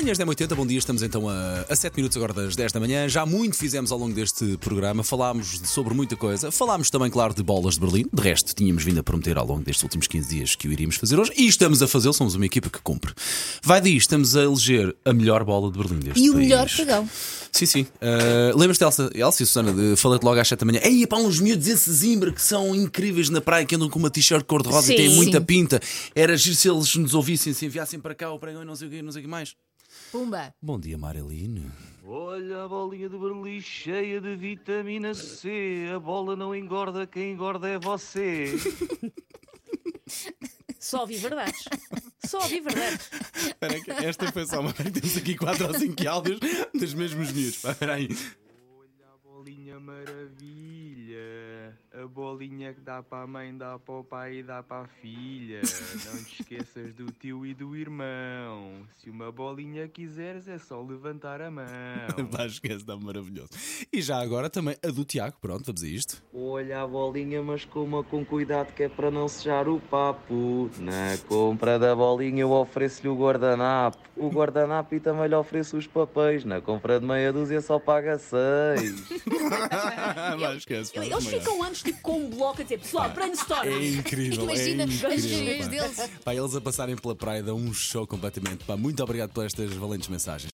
Manhãs 1080, bom dia, estamos então a, a 7 minutos agora das 10 da manhã. Já muito fizemos ao longo deste programa, falámos sobre muita coisa. Falámos também, claro, de bolas de Berlim. De resto, tínhamos vindo a prometer ao longo destes últimos 15 dias que o iríamos fazer hoje e estamos a fazê-lo. Somos uma equipa que cumpre. Vai daí, estamos a eleger a melhor bola de Berlim deste E o país. melhor pagão. Sim, sim. Uh, Lembras-te, Elsa, Elsa e Susana, falei-te logo às 7 da manhã. Ei, pá, uns miúdos esse Zimbra que são incríveis na praia, que andam com uma t-shirt cor-de-rosa e têm muita pinta. Era giro se eles nos ouvissem, se enviassem para cá o pregão e não sei o que, não sei o que mais. Pumba. Bom dia, Mariline. Olha a bolinha de Berlim cheia de vitamina C. A bola não engorda, quem engorda é você. Só ouvi verdades. Só ouvi verdades. Espera aí que esta foi só uma. Temos aqui 4 ou 5 áudios dos mesmos miúdos. Espera aí. Olha a bolinha maravilha. A bolinha que dá para a mãe, dá para o pai e dá para a filha. Não te esqueças do tio e do irmão. Se uma bolinha quiseres, é só levantar a mão. Pá, esquece, está maravilhoso. E já agora também a do Tiago. Pronto, vamos a isto. Olha a bolinha, mas coma com cuidado que é para não sujar o papo. Na compra da bolinha eu ofereço-lhe o guardanapo. O guardanapo e também lhe ofereço os papéis. Na compra de meia dúzia só paga seis. Pá, esquece. Eles ficam anos tipo com um bloco a dizer pessoal, brainstorm. É incrível, Imagina é as incrível. gírias pá. deles. Pá, eles a passarem pela praia dão um show completamente. Pá, muito obrigado por estas valentes mensagens.